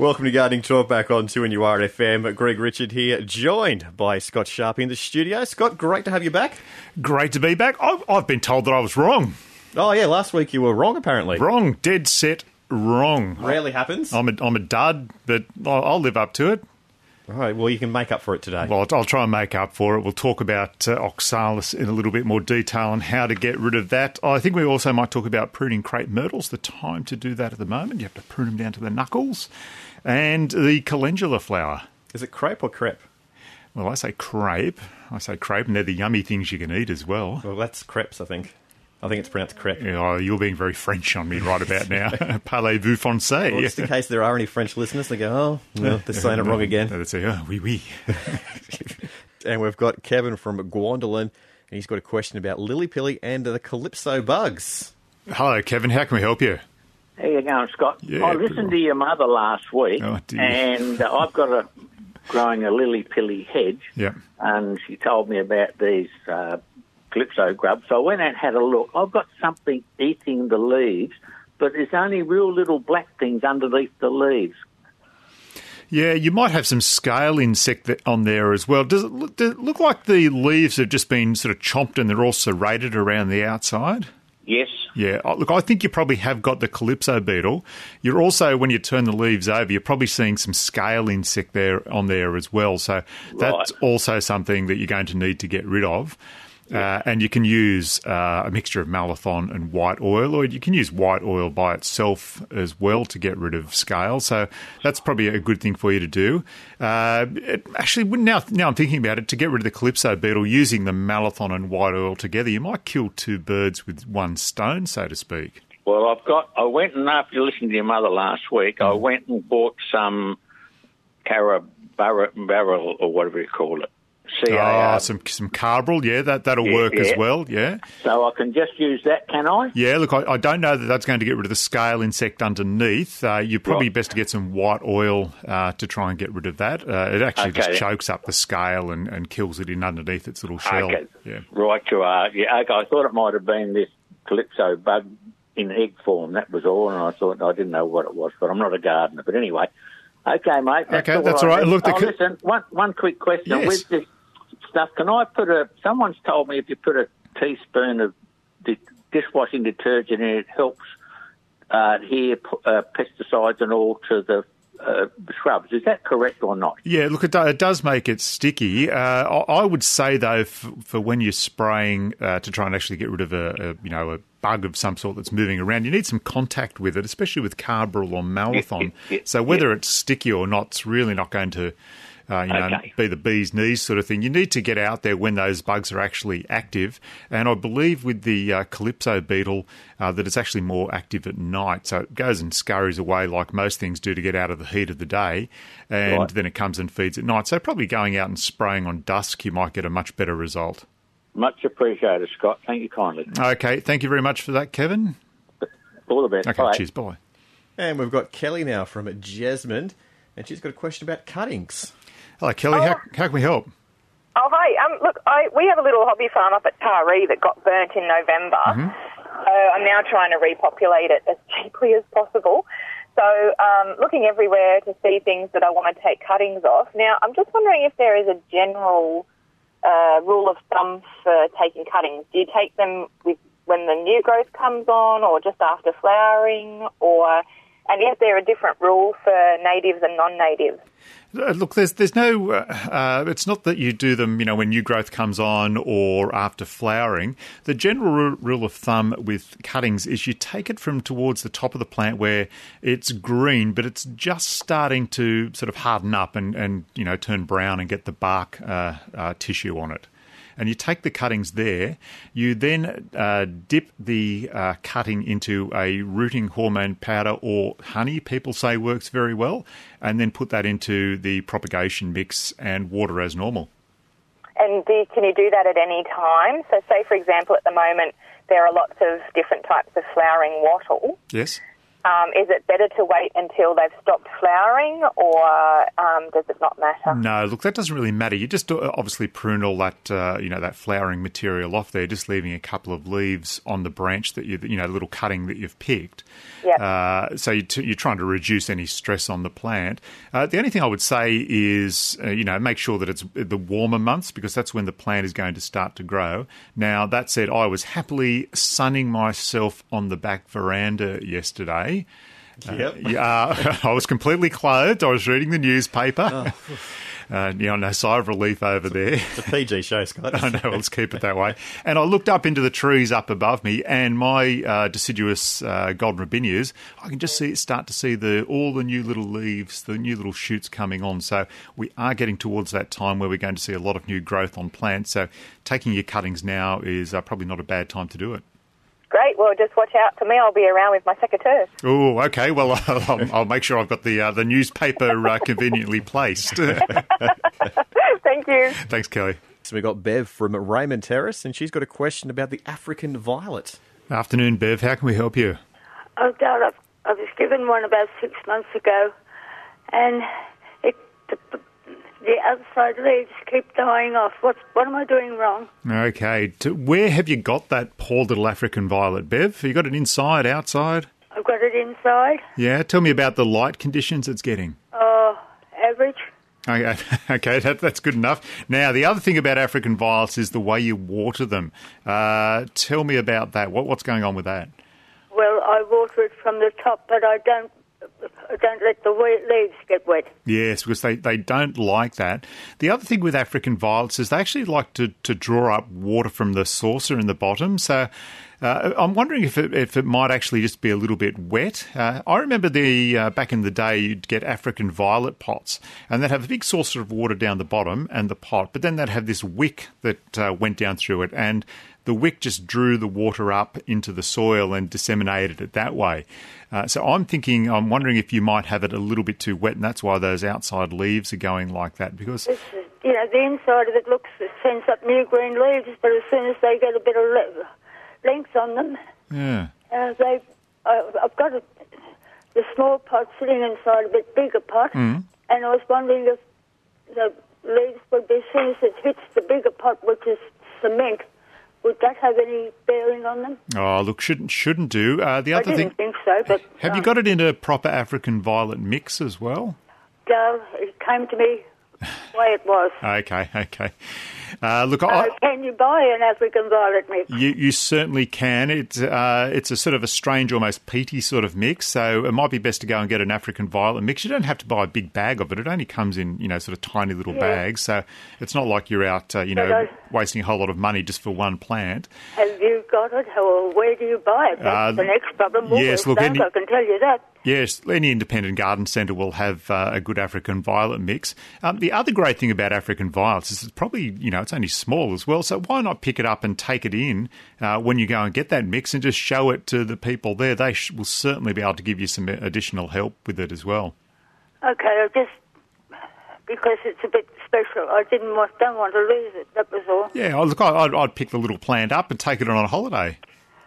Welcome to Gardening Talk back on 2NURFM. Greg Richard here, joined by Scott Sharp in the studio. Scott, great to have you back. Great to be back. I've, I've been told that I was wrong. Oh, yeah, last week you were wrong, apparently. Wrong. Dead set wrong. Rarely happens. I'm a, I'm a dud, but I'll, I'll live up to it. All right, well, you can make up for it today. Well, I'll, I'll try and make up for it. We'll talk about uh, oxalis in a little bit more detail and how to get rid of that. I think we also might talk about pruning crepe myrtles, the time to do that at the moment. You have to prune them down to the knuckles. And the calendula flower. Is it crepe or crepe? Well, I say crepe. I say crepe, and they're the yummy things you can eat as well. Well, that's crepes, I think. I think it's pronounced crepe. Yeah, oh, you're being very French on me right about now. Parlez-vous français? Well, just in case there are any French listeners, they go, oh, no, they're saying it wrong again. They'd say, oh, oui, oui. and we've got Kevin from Gwendolyn, and he's got a question about lily pilly and the calypso bugs. Hello, Kevin. How can we help you? How you going, Scott? Yeah, I listened to your mother last week, Oh, and uh, I've got a growing a lily pilly hedge, Yeah. and she told me about these uh, calypso grubs. So I went out and had a look. I've got something eating the leaves, but there's only real little black things underneath the leaves. Yeah, you might have some scale insect on there as well. Does it, look, does it look like the leaves have just been sort of chomped and they're all serrated around the outside? Yes. Yeah, uh, look, I think you probably have got the calypso beetle. You're also, when you turn the leaves over, you're probably seeing some scale insect there on there as well. So that's Right. also something that you're going to need to get rid of. Uh, and you can use uh, a mixture of malathion and white oil, or you can use white oil by itself as well to get rid of scale. So that's probably a good thing for you to do. Uh, it, actually, now now I'm thinking about it, to get rid of the calypso beetle, using the malathion and white oil together, you might kill two birds with one stone, so to speak. Well, I've got. I went and after you listened to your mother last week, I went and bought some cara barrel, barrel or whatever you call it. C A Ah, some some carbaryl, yeah, that that'll Yeah, work as well, yeah. So I can just use that, can I? Yeah, look, I, I don't know that that's going to get rid of the scale insect underneath. Uh, you're probably Right. best to get some white oil uh, to try and get rid of that. Uh, it actually Okay, just then. chokes up the scale and, and kills it in underneath its little shell. Okay. Yeah. Right, you are. Yeah, okay. I thought it might have been this calypso bug in egg form. That was all, and I thought I didn't know what it was, but I'm not a gardener. But anyway, okay, mate. That's Okay, all that's all right. Look, the oh, listen. One one quick question Yes. with this stuff. Can I put a? Someone's told me if you put a teaspoon of di- dishwashing detergent in, it helps uh, adhere p- uh, pesticides and all to the uh, shrubs. Is that correct or not? Yeah, look, it, do, it does make it sticky. Uh, I, I would say though, for, for when you're spraying uh, to try and actually get rid of a, a you know a bug of some sort that's moving around, you need some contact with it, especially with carbaryl or malathion. yeah, yeah, so whether it's sticky or not, it's really not going to. Uh, you know, Okay. be the bee's knees sort of thing. You need to get out there when those bugs are actually active. And I believe with the uh, calypso beetle uh, that it's actually more active at night. So it goes and scurries away like most things do to get out of the heat of the day. And Right. then it comes and feeds at night. So probably going out and spraying on dusk, you might get a much better result. Much appreciated, Scott. Thank you kindly. Okay, thank you very much for that, Kevin. All the best. Okay, Bye. cheers, bye. And we've got Kelly now from Jesmond, and she's got a question about cuttings. Hello, Kelly. How, how can we help? Oh, hi. Um, look, I, we have a little hobby farm up at Taree that got burnt in November. So I'm now trying to repopulate it as cheaply as possible. So um, looking everywhere to see things that I want to take cuttings off. Now, I'm just wondering if there is a general uh, rule of thumb for taking cuttings. Do you take them with when the new growth comes on or just after flowering? Or, and is there a different rule for natives and non-natives? Uh, Look, there's there's no. Uh, uh, it's not that you do them, you know, when new growth comes on or after flowering. The general rule of thumb with cuttings is you take it from towards the top of the plant where it's green, but it's just starting to sort of harden up and and you know turn brown and get the bark uh, uh, tissue on it and you take the cuttings there. You then uh, dip the uh, cutting into a rooting hormone powder or honey, people say works very well, and then put that into the propagation mix and water as normal. And do, can you do that at any time? So, say for example, at the moment there are lots of different types of flowering wattle. Yes? Um, is it better to wait until they've stopped flowering, or um, does it not matter? No, look, that doesn't really matter. You just obviously prune all that, uh, you know, that flowering material off there, just leaving a couple of leaves on the branch that you, you know, little cutting that you've picked. Yep. Uh, so you t- you're trying to reduce any stress on the plant. Uh, the only thing I would say is, uh, you know, make sure that it's the warmer months because that's when the plant is going to start to grow. Now, that said, I was happily sunning myself on the back veranda yesterday. Yep. Yeah, I was completely clothed. I was reading the newspaper. Uh, you know, no sigh of relief over there. It's a PG show, Scott. I know, let's keep it that way. And I looked up into the trees up above me, and my uh, deciduous uh, golden robinias, I can just see start to see the all the new little leaves, the new little shoots coming on. So we are getting towards that time where we're going to see a lot of new growth on plants. So taking your cuttings now is uh, probably not a bad time to do it. Great. Well, just watch out for me. I'll be around with my secateurs. Oh, okay. Well, I'll, I'll make sure I've got the uh, the newspaper uh, conveniently placed. Thank you. Thanks, Kelly. So we got Bev from Raymond Terrace, and she's got a question about the African violet. Afternoon, Bev. How can we help you? Oh, God, I've, I was given one about six months ago, and it, the, the outside leaves keep dying off. What, what am I doing wrong? Okay. To, where have you got that poor little African violet, Bev? Have you got it inside, outside? I've got it inside. Yeah. Tell me about the light conditions it's getting. Oh, average. Okay, okay that, that's good enough. Now, the other thing about African violets is the way you water them. Uh, tell me about that. What, what's going on with that? Well, I water it from the top, but I don't. Don't let the leaves get wet. Yes, because they, they don't like that. The other thing with African violets is they actually like to, to draw up water from the saucer in the bottom. So uh, I'm wondering if it, if it might actually just be a little bit wet. Uh, I remember the uh, back in the day you'd get African violet pots, and they'd have a big saucer of water down the bottom and the pot, but then they'd have this wick that uh, went down through it, and the wick just drew the water up into the soil and disseminated it that way. Uh, so I'm thinking, I'm wondering if you might have it a little bit too wet, and that's why those outside leaves are going like that. Because you know, the inside of it looks it sends up new green leaves, but as soon as they get a bit of le- length on them, yeah, uh, they. I, I've got a, the small pot sitting inside a bit bigger pot, and I was wondering if the leaves would be as soon as it hits the bigger pot, which is cement. Would that have any bearing on them? oh look, shouldn't shouldn't do. Uh, the I other didn't thing, think so, but have you um, got it in a proper African violet mix as well? No, it came to me way it was. Okay, okay. Uh, look, I, Uh, can you buy an African violet mix? You, you certainly can. It's uh, it's a sort of a strange, almost peaty sort of mix. So it might be best to go and get an African violet mix. You don't have to buy a big bag of it. It only comes in you know sort of tiny little bags. So it's not like you're out uh, you know But wasting a whole lot of money just for one plant. Have you got it? Or where do you buy it? That's Uh, the next problem. yes, look, any- I can tell you that. Yes, any independent garden centre will have uh, a good African violet mix. Um, the other great thing about African violets is it's probably, you know, it's only small as well. So why not pick it up and take it in uh, when you go and get that mix and just show it to the people there? They sh- will certainly be able to give you some additional help with it as well. Okay, I just because it's a bit special. I didn't want, don't want to lose it. That was all. Yeah, I- look, I'd, I'd pick the little plant up and take it on a holiday.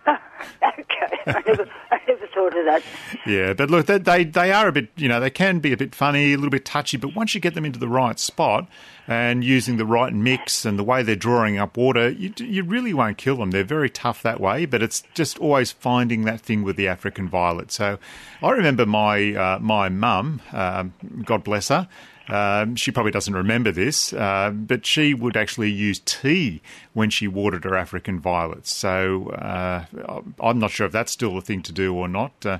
Okay, I never, I never thought of that. Yeah, but look, they, they are a bit, you know, they can be a bit funny, a little bit touchy, but once you get them into the right spot and using the right mix and the way they're drawing up water, you, you really won't kill them. They're very tough that way, but it's just always finding that thing with the African violet. So I remember my uh, my mum, um, God bless her. Um, she probably doesn't remember this, uh, but she would actually use tea when she watered her African violets. So uh, I'm not sure if that's still a thing to do or not. Uh,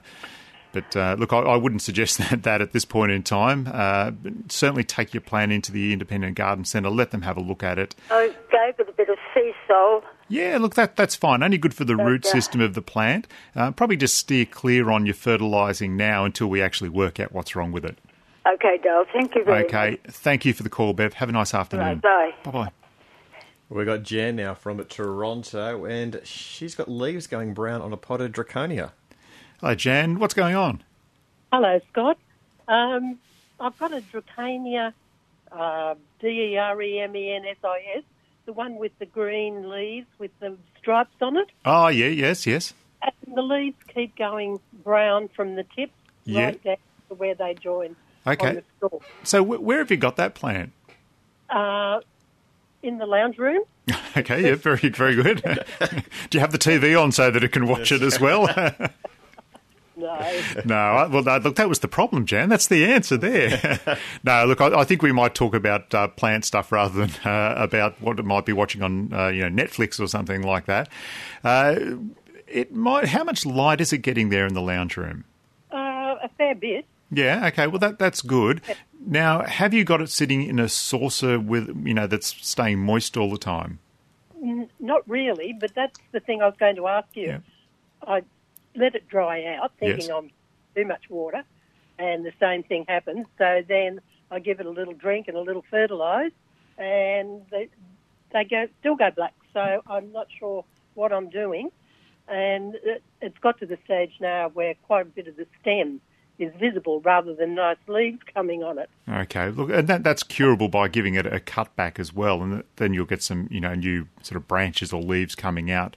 but uh, look, I, I wouldn't suggest that, that at this point in time. Uh, certainly take your plant into the independent garden centre, let them have a look at it. Gave it a bit of sea salt. Yeah, look, that that's fine. Only good for the root system of the plant. Uh, probably just steer clear on your fertilising now until we actually work out what's wrong with it. Okay, Dale. Thank you very much. Okay, thank you for the call, Bev. Have a nice afternoon. Right, bye. Bye bye. We got Jan now from Toronto, and she's got leaves going brown on a potted draconia. Hello, Jan. What's going on? Hello, Scott. Um, I've got a draconia, uh, D E R E M E N S I S, the one with the green leaves with the stripes on it. Oh, yeah, yes, yes. And the leaves keep going brown from the tip Yeah. right down to where they join on Okay. So wh- where have you got that plant? Uh, in the lounge room, Okay, yeah, very, very good. Do you have the TV on so that it can watch it as well? no. no, well, no, look, that was the problem, Jan. That's the answer there. no, look, I, I think we might talk about uh, plant stuff rather than uh, about what it might be watching on, uh, you know, Netflix or something like that. Uh, it might. How much light is it getting there in the lounge room? Uh, a fair bit. Yeah, okay. Well, that that's good. Now, have you got it sitting in a saucer with you know that's staying moist all the time? Not really, but that's the thing I was going to ask you. Yeah. I let it dry out, thinking Yes. I'm too much water, and the same thing happens. So then I give it a little drink and a little fertilise, and they they go still go black. So I'm not sure what I'm doing, and it, it's got to the stage now where quite a bit of the stem is visible rather than nice leaves coming on it. Okay, look, and that, that's curable by giving it a cutback as well, and then you'll get some, you know, new sort of branches or leaves coming out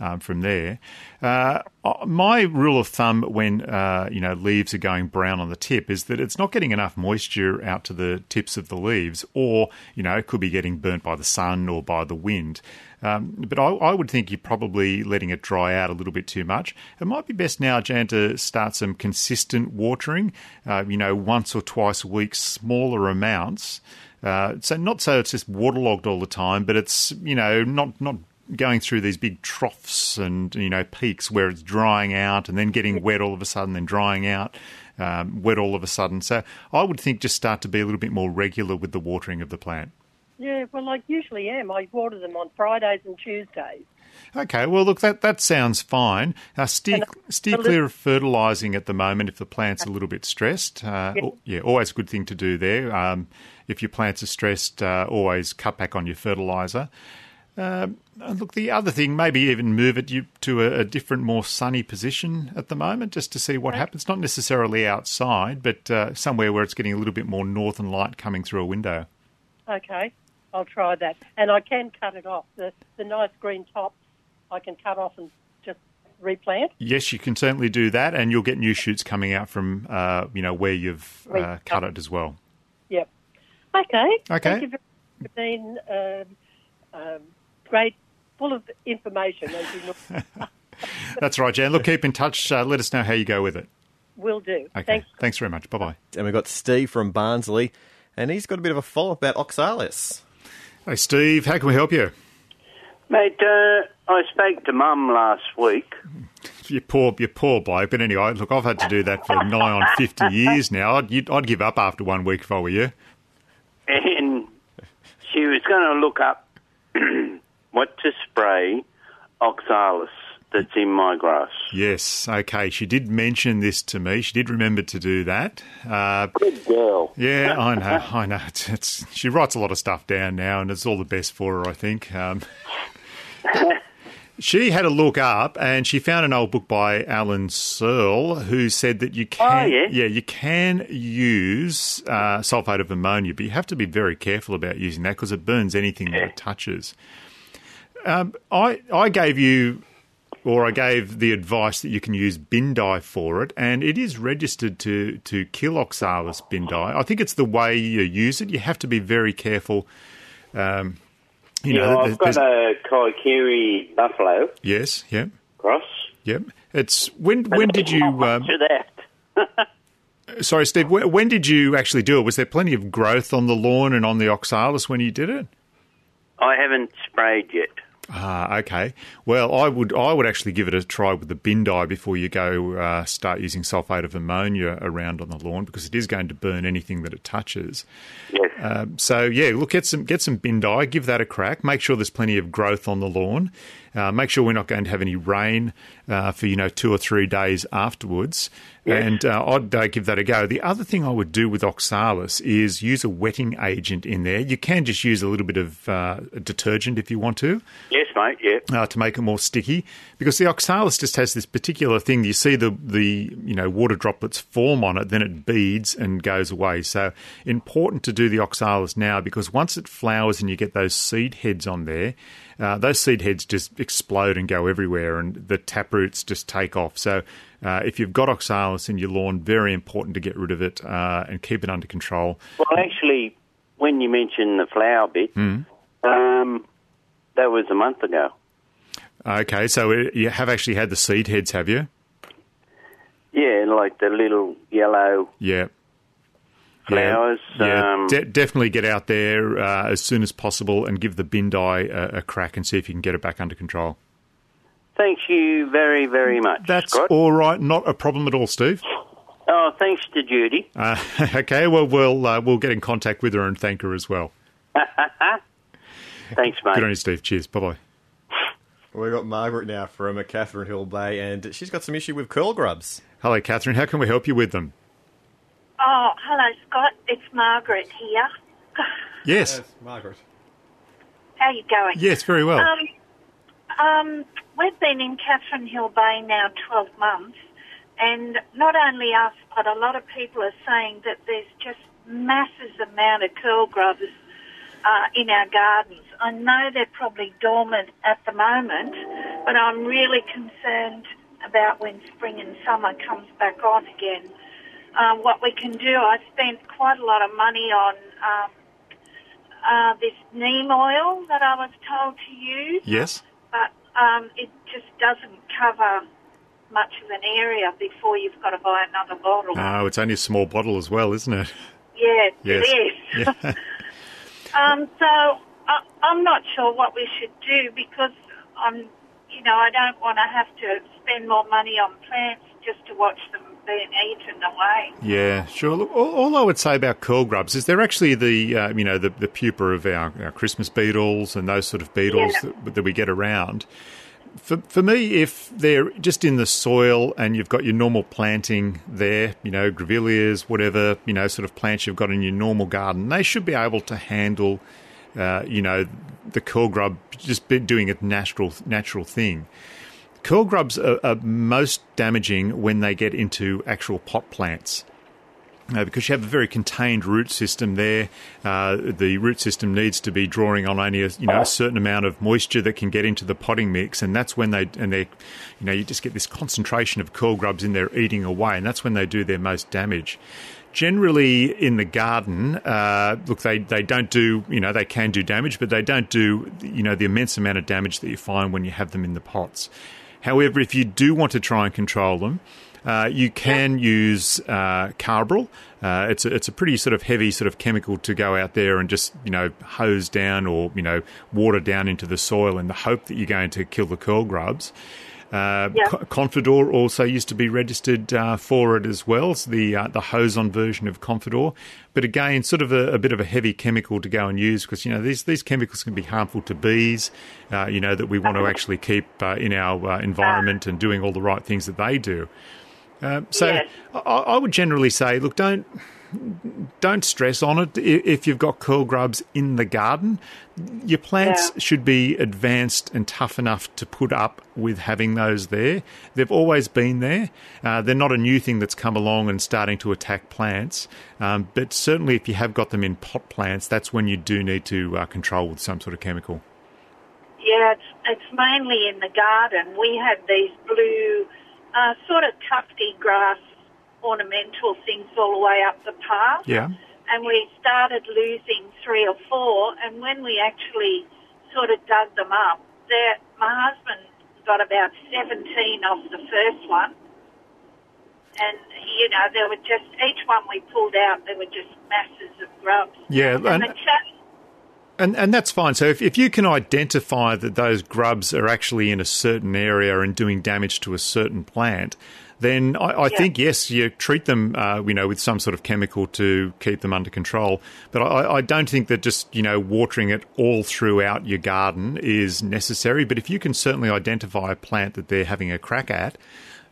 um, from there. Uh, my rule of thumb when uh, you know leaves are going brown on the tip is that it's not getting enough moisture out to the tips of the leaves, or you know, it could be getting burnt by the sun or by the wind. Um, but I, I would think you're probably letting it dry out a little bit too much. It might be best now, Jan, to start some consistent watering. Uh, you know, once or twice a week, smaller amounts. Uh, so not so it's just waterlogged all the time, but it's you know not not going through these big troughs and you know peaks where it's drying out and then getting wet all of a sudden, then drying out. Um, wet all of a sudden. So I would think just start to be a little bit more regular with the watering of the plant. Yeah, well, I usually am. I water them on Fridays and Tuesdays. Okay, well, look, that, that sounds fine. Uh, steer, steer clear of fertilising at the moment if the plant's are a little bit stressed. Uh, Yeah. yeah, always a good thing to do there. Um, if your plants are stressed, uh, always cut back on your fertiliser. And look, the other thing, maybe even move it to a, a different, more sunny position at the moment, just to see what happens. Not necessarily outside, but uh, somewhere where it's getting a little bit more northern light coming through a window. Okay, I'll try that. And I can cut it off. The, the nice green tops I can cut off and just replant. Yes, you can certainly do that, and you'll get new shoots coming out from uh, you know where you've uh, cut it as well. Yep. Okay. Okay. Thank you for being um, um, great, full of information, as you know. That's right, Jan. Look, keep in touch. Uh, let us know how you go with it. Will do. Okay. Thanks. Thanks very much. Bye bye. And we've got Steve from Barnsley, and he's got a bit of a follow up about oxalis. Hey, Steve. How can we help you? Mate, uh, I spoke to Mum last week. You poor, you poor bloke. But anyway, look, I've had to do that for nigh on fifty years now. I'd, you'd- I'd give up after one week if I were you. and she was going to look up what to spray oxalis that's in my grass. Yes. Okay. She did mention this to me. She did remember to do that. Uh, Good girl. Yeah, I know, I know. It's, it's, she writes a lot of stuff down now, and it's all the best for her, I think. Um, she had a look up, and she found an old book by Allan Seale, who said that you can, yeah? you can use uh, sulfate of ammonia, but you have to be very careful about using that because it burns anything that it touches. Um, I I gave you or I gave the advice that you can use bindi for it, and it is registered to, to kill oxalis bindi. I think it's the way you use it. You have to be very careful. Um, you Yeah, know, I've got a Kaikiri buffalo yes, yep, cross. yep. It's when when did you? Um, to that? sorry, Steve. When, when did you actually do it? Was there plenty of growth on the lawn and on the oxalis when you did it? I haven't sprayed yet. Ah, okay. Well, I would I would actually give it a try with the bindi before you go uh, start using sulfate of ammonia around on the lawn because it is going to burn anything that it touches. Yes. Um, so yeah, look get some get some bindi, give that a crack. Make sure there's plenty of growth on the lawn. Uh, make sure we're not going to have any rain uh, for you know two or three days afterwards. And uh, I'd uh, give that a go. The other thing I would do with oxalis is use a wetting agent in there. You can just use a little bit of uh, detergent if you want to yes, mate. Yeah. uh, to make it more sticky because the oxalis just has this particular thing. You see the the you know water droplets form on it, then it beads and goes away. So important to do the oxalis now because once it flowers and you get those seed heads on there, uh, those seed heads just explode and go everywhere, and the taproots just take off. So, uh, if you've got oxalis in your lawn, very important to get rid of it uh, and keep it under control. Well, actually, when you mentioned the flower bit, Hmm. um, that was a month ago. Okay, so uh, you have actually had the seed heads, have you? Yeah, like the little yellow Yeah. Flowers. Yeah, yeah. Um, De- definitely get out there uh, as soon as possible and give the bindi a, a crack and see if you can get it back under control. thank you very, very much, That's Scott. all right. Not a problem at all, Steve. Oh, thanks to Judy. Uh, okay, well, we'll uh, we'll get in contact with her and thank her as well. Thanks, mate. Good on you, Steve. Cheers. Bye bye. We've got Margaret now from Catherine Hill Bay, and she's got some issue with curl grubs. Hello, Catherine. How can we help you with them? Oh, hello, Scott. It's Margaret here. Yes. Margaret. How are you going? Yes, very well. Um, um, we've been in Catherine Hill Bay now 12 months, and not only us, but a lot of people are saying that there's just massive amount of curl grubs uh, in our gardens. I know they're probably dormant at the moment, but I'm really concerned about when spring and summer comes back on again. Um, what we can do, I spent quite a lot of money on um, uh, this neem oil that I was told to use yes. but um, it just doesn't cover much of an area before you've got to buy another bottle. Oh, it's only a small bottle as well, isn't it? yeah, Yes. it is. Yeah. um, so I, I'm not sure what we should do because I'm, you know, I don't want to have to spend more money on plants just to watch them being eaten away. Yeah, sure. Look, all, all I would say about curl grubs is they're actually the uh, you know the, the pupa of our, our Christmas beetles and those sort of beetles Yeah. that, that we get around. For, for me, if they're just in the soil and you've got your normal planting there, you know, grevilleas, whatever, you know, sort of plants you've got in your normal garden, they should be able to handle, uh, you know, the curl grub just be doing its natural natural thing. Curl grubs are, are most damaging when they get into actual pot plants. Uh, because you have a very contained root system there, uh, the root system needs to be drawing on only a, you know a certain amount of moisture that can get into the potting mix, and that's when they and they, you know, you just get this concentration of curl grubs in there eating away, and that's when they do their most damage. Generally, in the garden, uh, look, they, they don't do, you know, they can do damage, but they don't do, you know, the immense amount of damage that you find when you have them in the pots. However, if you do want to try and control them, uh, you can use uh, Carbaryl. Uh, it's a, it's a pretty sort of heavy sort of chemical to go out there and just you know hose down or you know water down into the soil in the hope that you're going to kill the curl grubs. Uh, Yeah. Confidor also used to be registered uh, for it as well. It's the uh, the hose-on version of Confidor, but again, sort of a, a bit of a heavy chemical to go and use because you know these these chemicals can be harmful to bees. Uh, you know that we want to actually keep uh, in our uh, environment and doing all the right things that they do. Um, so Yes. I, I would generally say, look, don't don't stress on it. If you've got curl grubs in the garden, your plants Yeah. should be advanced and tough enough to put up with having those there. They've always been there. Uh, they're not a new thing that's come along and starting to attack plants. Um, but certainly, if you have got them in pot plants, that's when you do need to uh, control with some sort of chemical. Yeah, it's, it's mainly in the garden. We had these blue, uh, sort of tufty grass ornamental things all the way up the path. Yeah. And we started losing three or four, and when we actually sort of dug them up, there, my husband got about 17 off the first one. And, you know, there were just, each one we pulled out, there were just masses of grubs. Yeah, And, and- And and that's fine. So if, if you can identify that those grubs are actually in a certain area and doing damage to a certain plant, then I, I Yeah. think yes, you treat them, uh, you know, with some sort of chemical to keep them under control. But I, I don't think that just you know watering it all throughout your garden is necessary. But if you can certainly identify a plant that they're having a crack at,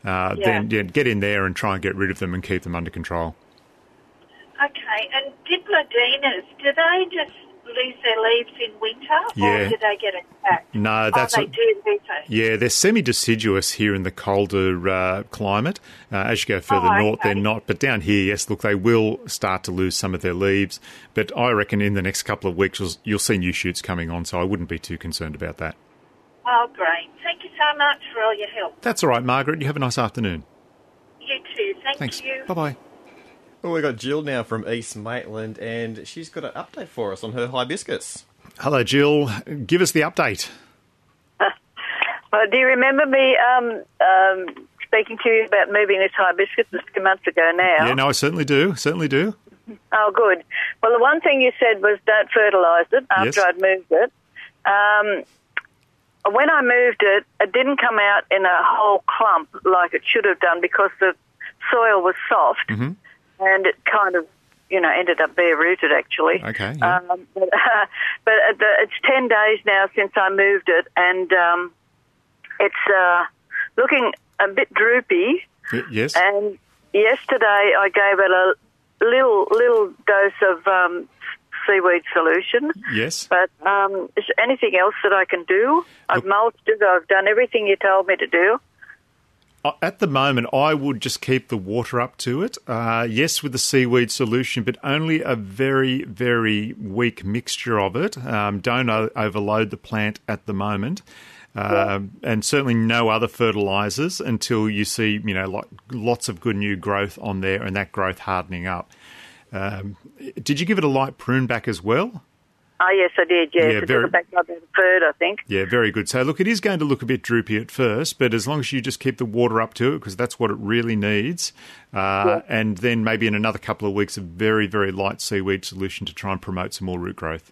uh, Yeah. then yeah, get in there and try and get rid of them and keep them under control. Okay, and dipladenias, do they just lose their leaves in winter, Yeah. or do they get attacked? No, that's oh, they what- do, do they? Yeah, they're semi-deciduous here in the colder uh, climate. Uh, as you go further Oh, north, okay. they're not. But down here, yes, look, they will start to lose some of their leaves. But I reckon in the next couple of weeks, you'll, you'll see new shoots coming on, so I wouldn't be too concerned about that. Oh, great. Thank you so much for all your help. That's all right, Margaret. You have a nice afternoon. You too. Thank Thanks. you. Bye bye. Well, we've got Jill now from East Maitland, and she's got an update for us on her hibiscus. Hello, Jill. Give us the update. Well, do you remember me um, um, speaking to you about moving this hibiscus a few months ago now? Yeah, no, I certainly do. Certainly do. Oh, good. Well, the one thing you said was don't fertilise it after Yes. I'd moved it. Um, when I moved it, it didn't come out in a whole clump like it should have done because the soil was soft Mm-hmm. And it kind of, you know, ended up bare rooted actually. Okay. Yeah. Um, but but uh, the, it's 10 days now since I moved it, and um, it's uh, looking a bit droopy. Y- yes. And yesterday I gave it a little little dose of um, seaweed solution. Yes. But um, is there anything else that I can do? I've mulched it. I've done everything you told me to do. Uh, At the moment, I would just keep the water up to it. Uh, yes, with the seaweed solution, but only a very, very weak mixture of it. Um, don't o- overload the plant at the moment. Um, And certainly no other fertilizers until you see, you know, like lots of good new growth on there and that growth hardening up. Um, did you give it a light prune back as well? Oh, yes, I did, yes. Yeah, it very- back by a third, I think. Yeah, very good. So, look, it is going to look a bit droopy at first, but as long as you just keep the water up to it, because that's what it really needs, uh, and then maybe in another couple of weeks, a very, very light seaweed solution to try and promote some more root growth.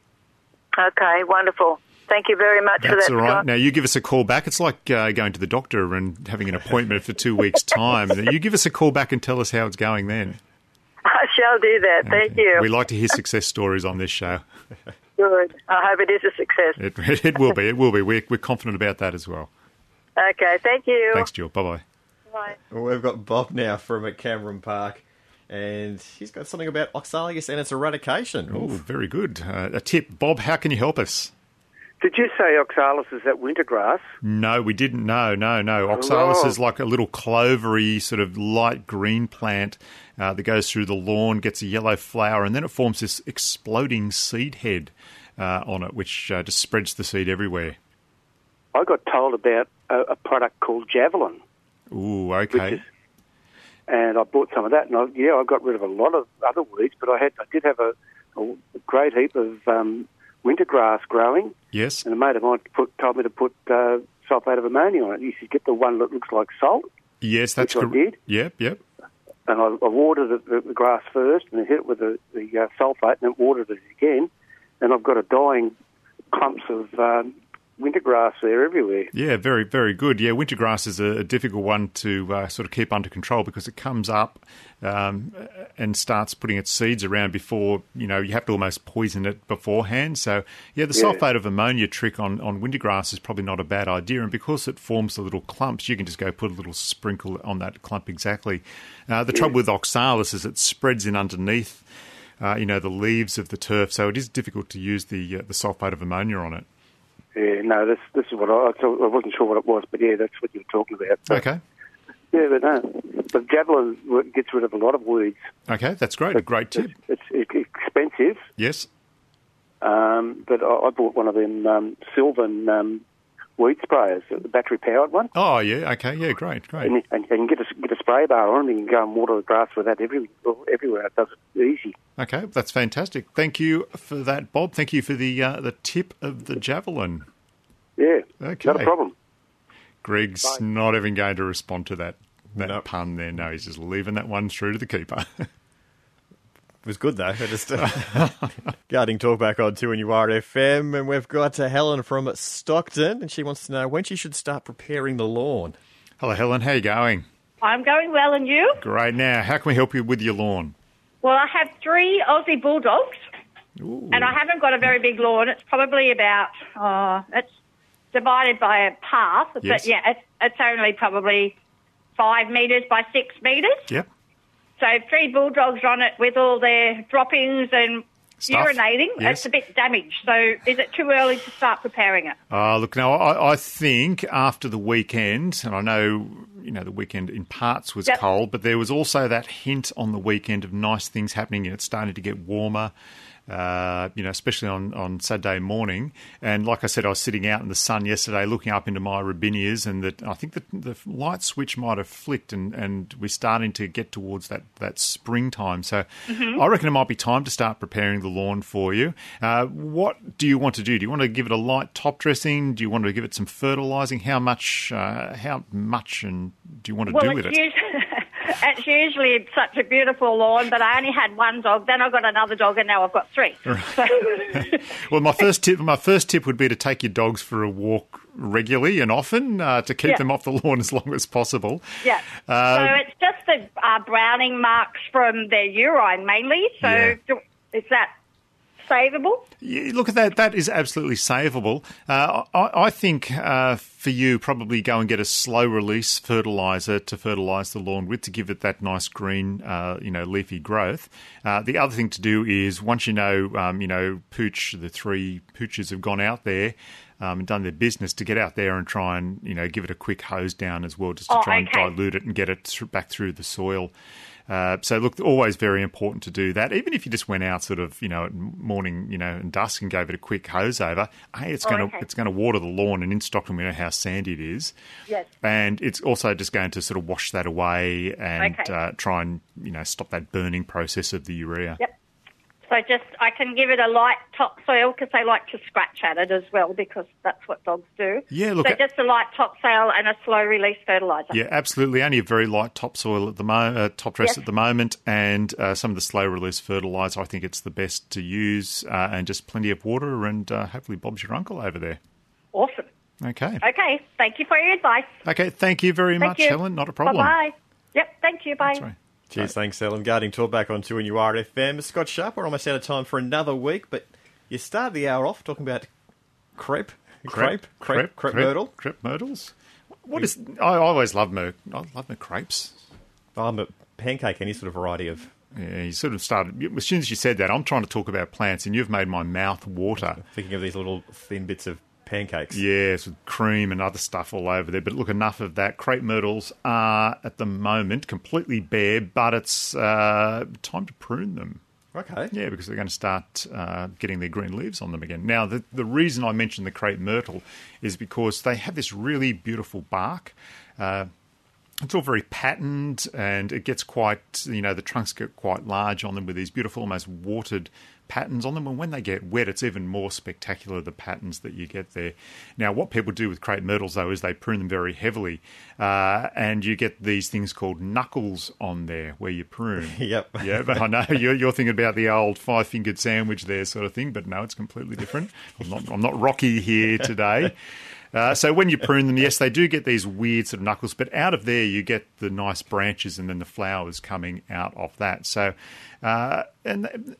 Okay, wonderful. Thank you very much for that. That's that, all right. Scott. Now, you give us a call back. It's like uh, going to the doctor and having an appointment for two weeks' time. You give us a call back and tell us how it's going then. I shall do that. Thank you. We like to hear success stories on this show. Good. I hope it is a success. It, it will be. It will be. We're, we're confident about that as well. Okay, thank you. Thanks, Jill. Bye bye. Bye. Well, we've got Bob now from at Cameron Park, and he's got something about oxalis and its eradication. Oh, very good. Uh, a tip. Bob, how can you help us? Did you say oxalis is that winter grass? No, we didn't. No, no, no. Oxalis Oh. is like a little clovery, sort of light green plant uh, that goes through the lawn, gets a yellow flower, and then it forms this exploding seed head uh, on it, which uh, just spreads the seed everywhere. I got told about a, a product called Javelin, Ooh, okay. is- and I bought some of that. And I, yeah, I got rid of a lot of other weeds, but I had I did have a, a great heap of um, winter grass growing. Yes. And a mate of mine put, told me to put uh, sulfate of ammonia on it. You should get the one that looks like salt. Yes, that's I correct. did. Yep, yep. And I, I watered the, the, the grass first, and hit it with the, the uh, sulfate, and then watered it again. And I've got a dying clumps of um, winter grass there everywhere. Yeah, very, very good. Yeah, winter grass is a, a difficult one to uh, sort of keep under control because it comes up um, and starts putting its seeds around before, you know, you have to almost poison it beforehand. So, yeah, the Yeah. sulfate of ammonia trick on, on winter grass is probably not a bad idea. And because it forms the little clumps, you can just go put a little sprinkle on that clump exactly. Uh, the trouble with oxalis is it spreads in underneath. Uh, you know the leaves of the turf, so it is difficult to use the uh, the sulfate of ammonia on it. Yeah, no, this this is what I, I thought- I wasn't sure what it was, but yeah, that's what you were talking about. So, Okay, Yeah, but no, the javelin gets rid of a lot of weeds. okay, that's great. A great tip. It's, it's expensive, Yes. um, but I, I bought one of them um, Sylvan um, weed sprayers, the battery powered one, Oh yeah, okay, yeah, great, great. and, and you can get a get a spray bar on, and you can go and water the grass with that every, everywhere. It does it easy. Okay, that's fantastic. Thank you for that, Bob. Thank you for the uh, the tip of the javelin. Yeah, Okay. not a problem. Greg's not even going to respond to that that pun there. No, he's just leaving that one through to the keeper. It was good though. I just gardening talk back on 2NURFM, and we've got uh, Helen from Stockton, and she wants to know when she should start preparing the lawn. Hello, Helen. How are you going? I'm going well, and you? Great. Now, how can we help you with your lawn? Well, I have three Aussie bulldogs, Ooh. and I haven't got a very big lawn. It's probably about, uh, it's divided by a path, Yes. but yeah, it's, it's only probably five metres by six metres. Yep. So three bulldogs on it with all their droppings and Stuff. urinating. Yes. It's a bit damaged. So is it too early to start preparing it? Uh, look, now I, I think after the weekend, and I know you know the weekend in parts was Yep. cold, but there was also that hint on the weekend of nice things happening, and it's starting to get warmer. Uh, you know, especially on, on Saturday morning. And like I said, I was sitting out in the sun yesterday looking up into my robinias, and that I think that the light switch might have flicked, and, and we're starting to get towards that, that springtime. So Mhm. I reckon it might be time to start preparing the lawn for you. Uh, what do you want to do? Do you want to give it a light top dressing? Do you want to give it some fertilising? How much? Uh, how much? And do you want to well, do with it? usually, it's usually such a beautiful lawn, but I only had one dog. Then I got another dog, and now I've got three. Well, my first tip, my first tip would be to take your dogs for a walk regularly and often uh, to keep Yeah. them off the lawn as long as possible. Yeah. Uh, so it's just the uh, browning marks from their urine mainly. So Yeah. is that savable? Yeah, look at that. That is absolutely savable. Uh, I, I think uh, for you, probably go and get a slow release fertilizer to fertilize the lawn with to give it that nice green, uh, you know, leafy growth. Uh, the other thing to do is once you know, um, you know, pooch, the three pooches have gone out there. Um, and done their business to get out there and try and you know give it a quick hose down as well, just to Oh, try okay. and dilute it and get it thr- back through the soil. Uh, so look, always very important to do that. Even if you just went out sort of, you know, at morning, you know, and dusk and gave it a quick hose over, hey, it's Oh, going to okay. it's going to water the lawn. And in Stockton, we know how sandy it is, Yes. and it's also just going to sort of wash that away and Okay. uh, try and you know stop that burning process of the urea. Yep. So just I can give it a light topsoil because they like to scratch at it as well because that's what dogs do. Yeah, look So at- just a light topsoil and a slow release fertilizer. Yeah, absolutely. Only a very light topsoil at the mo- uh, top dress Yes. at the moment, and uh, some of the slow release fertilizer. I think it's the best to use, uh, and just plenty of water, and uh, hopefully Bob's your uncle over there. Awesome. Okay. Okay. Thank you for your advice. Okay. Thank you very Thank much, you. Helen. Not a problem. Bye bye. Yep. Thank you. Bye. Cheers, thanks, Ellen. Gardening talk back on 2NURFM. Scott Sharp, we're almost out of time for another week, but you start the hour off talking about crepe, crepe, crepe, crepe, myrtle. crepe myrtles. What is? I I always love my I love my crepes. I'm a pancake, any sort of variety of. Yeah, you sort of started as soon as you said that. I'm trying to talk about plants, and you've made my mouth water. Thinking of these little thin bits of pancakes. Yes, with cream and other stuff all over there. But look, enough of that. Crepe myrtles are at the moment completely bare, but it's uh, time to prune them. Okay. Yeah, because they're going to start uh, getting their green leaves on them again. Now, the, the reason I mentioned the crepe myrtle is because they have this really beautiful bark. Uh, it's all very patterned and it gets quite, you know, the trunks get quite large on them with these beautiful, almost watered patterns on them. And when they get wet, it's even more spectacular, the patterns that you get there. Now, what people do with crepe myrtles, though, is they prune them very heavily. Uh, and you get these things called knuckles on there where you prune. Yep. Yeah, but I know you're, you're thinking about the old five fingered sandwich there, sort of thing. But no, it's completely different. I'm not, I'm not Rocky here today. Uh, so when you prune them, yes, they do get these weird sort of knuckles, but out of there you get the nice branches and then the flowers coming out of that. So, uh, and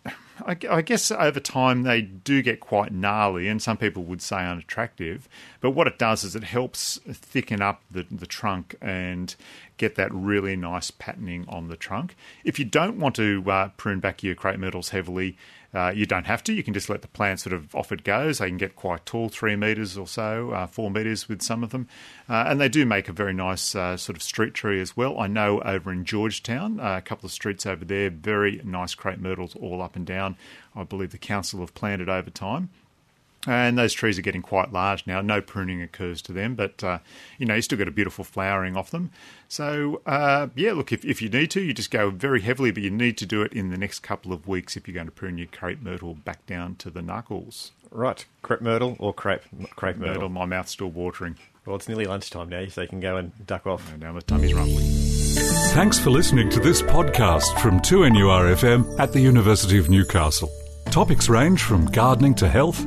I, I guess over time they do get quite gnarly, and some people would say unattractive. But what it does is it helps thicken up the, the trunk and get that really nice patterning on the trunk. If you don't want to uh, prune back your crepe myrtles heavily, uh, you don't have to. You can just let the plant sort of off it goes. They can get quite tall, three metres or so, uh, four metres with some of them. Uh, and they do make a very nice uh, sort of street tree as well. I know over in Georgetown, uh, a couple of streets over there, very nice crepe myrtles all up and down. I believe the council have planted over time. And those trees are getting quite large now. No pruning occurs to them, but uh, you know you still get a beautiful flowering off them. So uh, yeah, look, if, if you need to, you just go very heavily, but you need to do it in the next couple of weeks if you're going to prune your crepe myrtle back down to the knuckles. Right, crepe myrtle or crepe crepe myrtle. Myrtle, my mouth's still watering. Well, it's nearly lunchtime now, so you can go and duck off. And now my tummy's rumbling. Thanks for listening to this podcast from 2NURFM at the University of Newcastle. Topics range from gardening to health,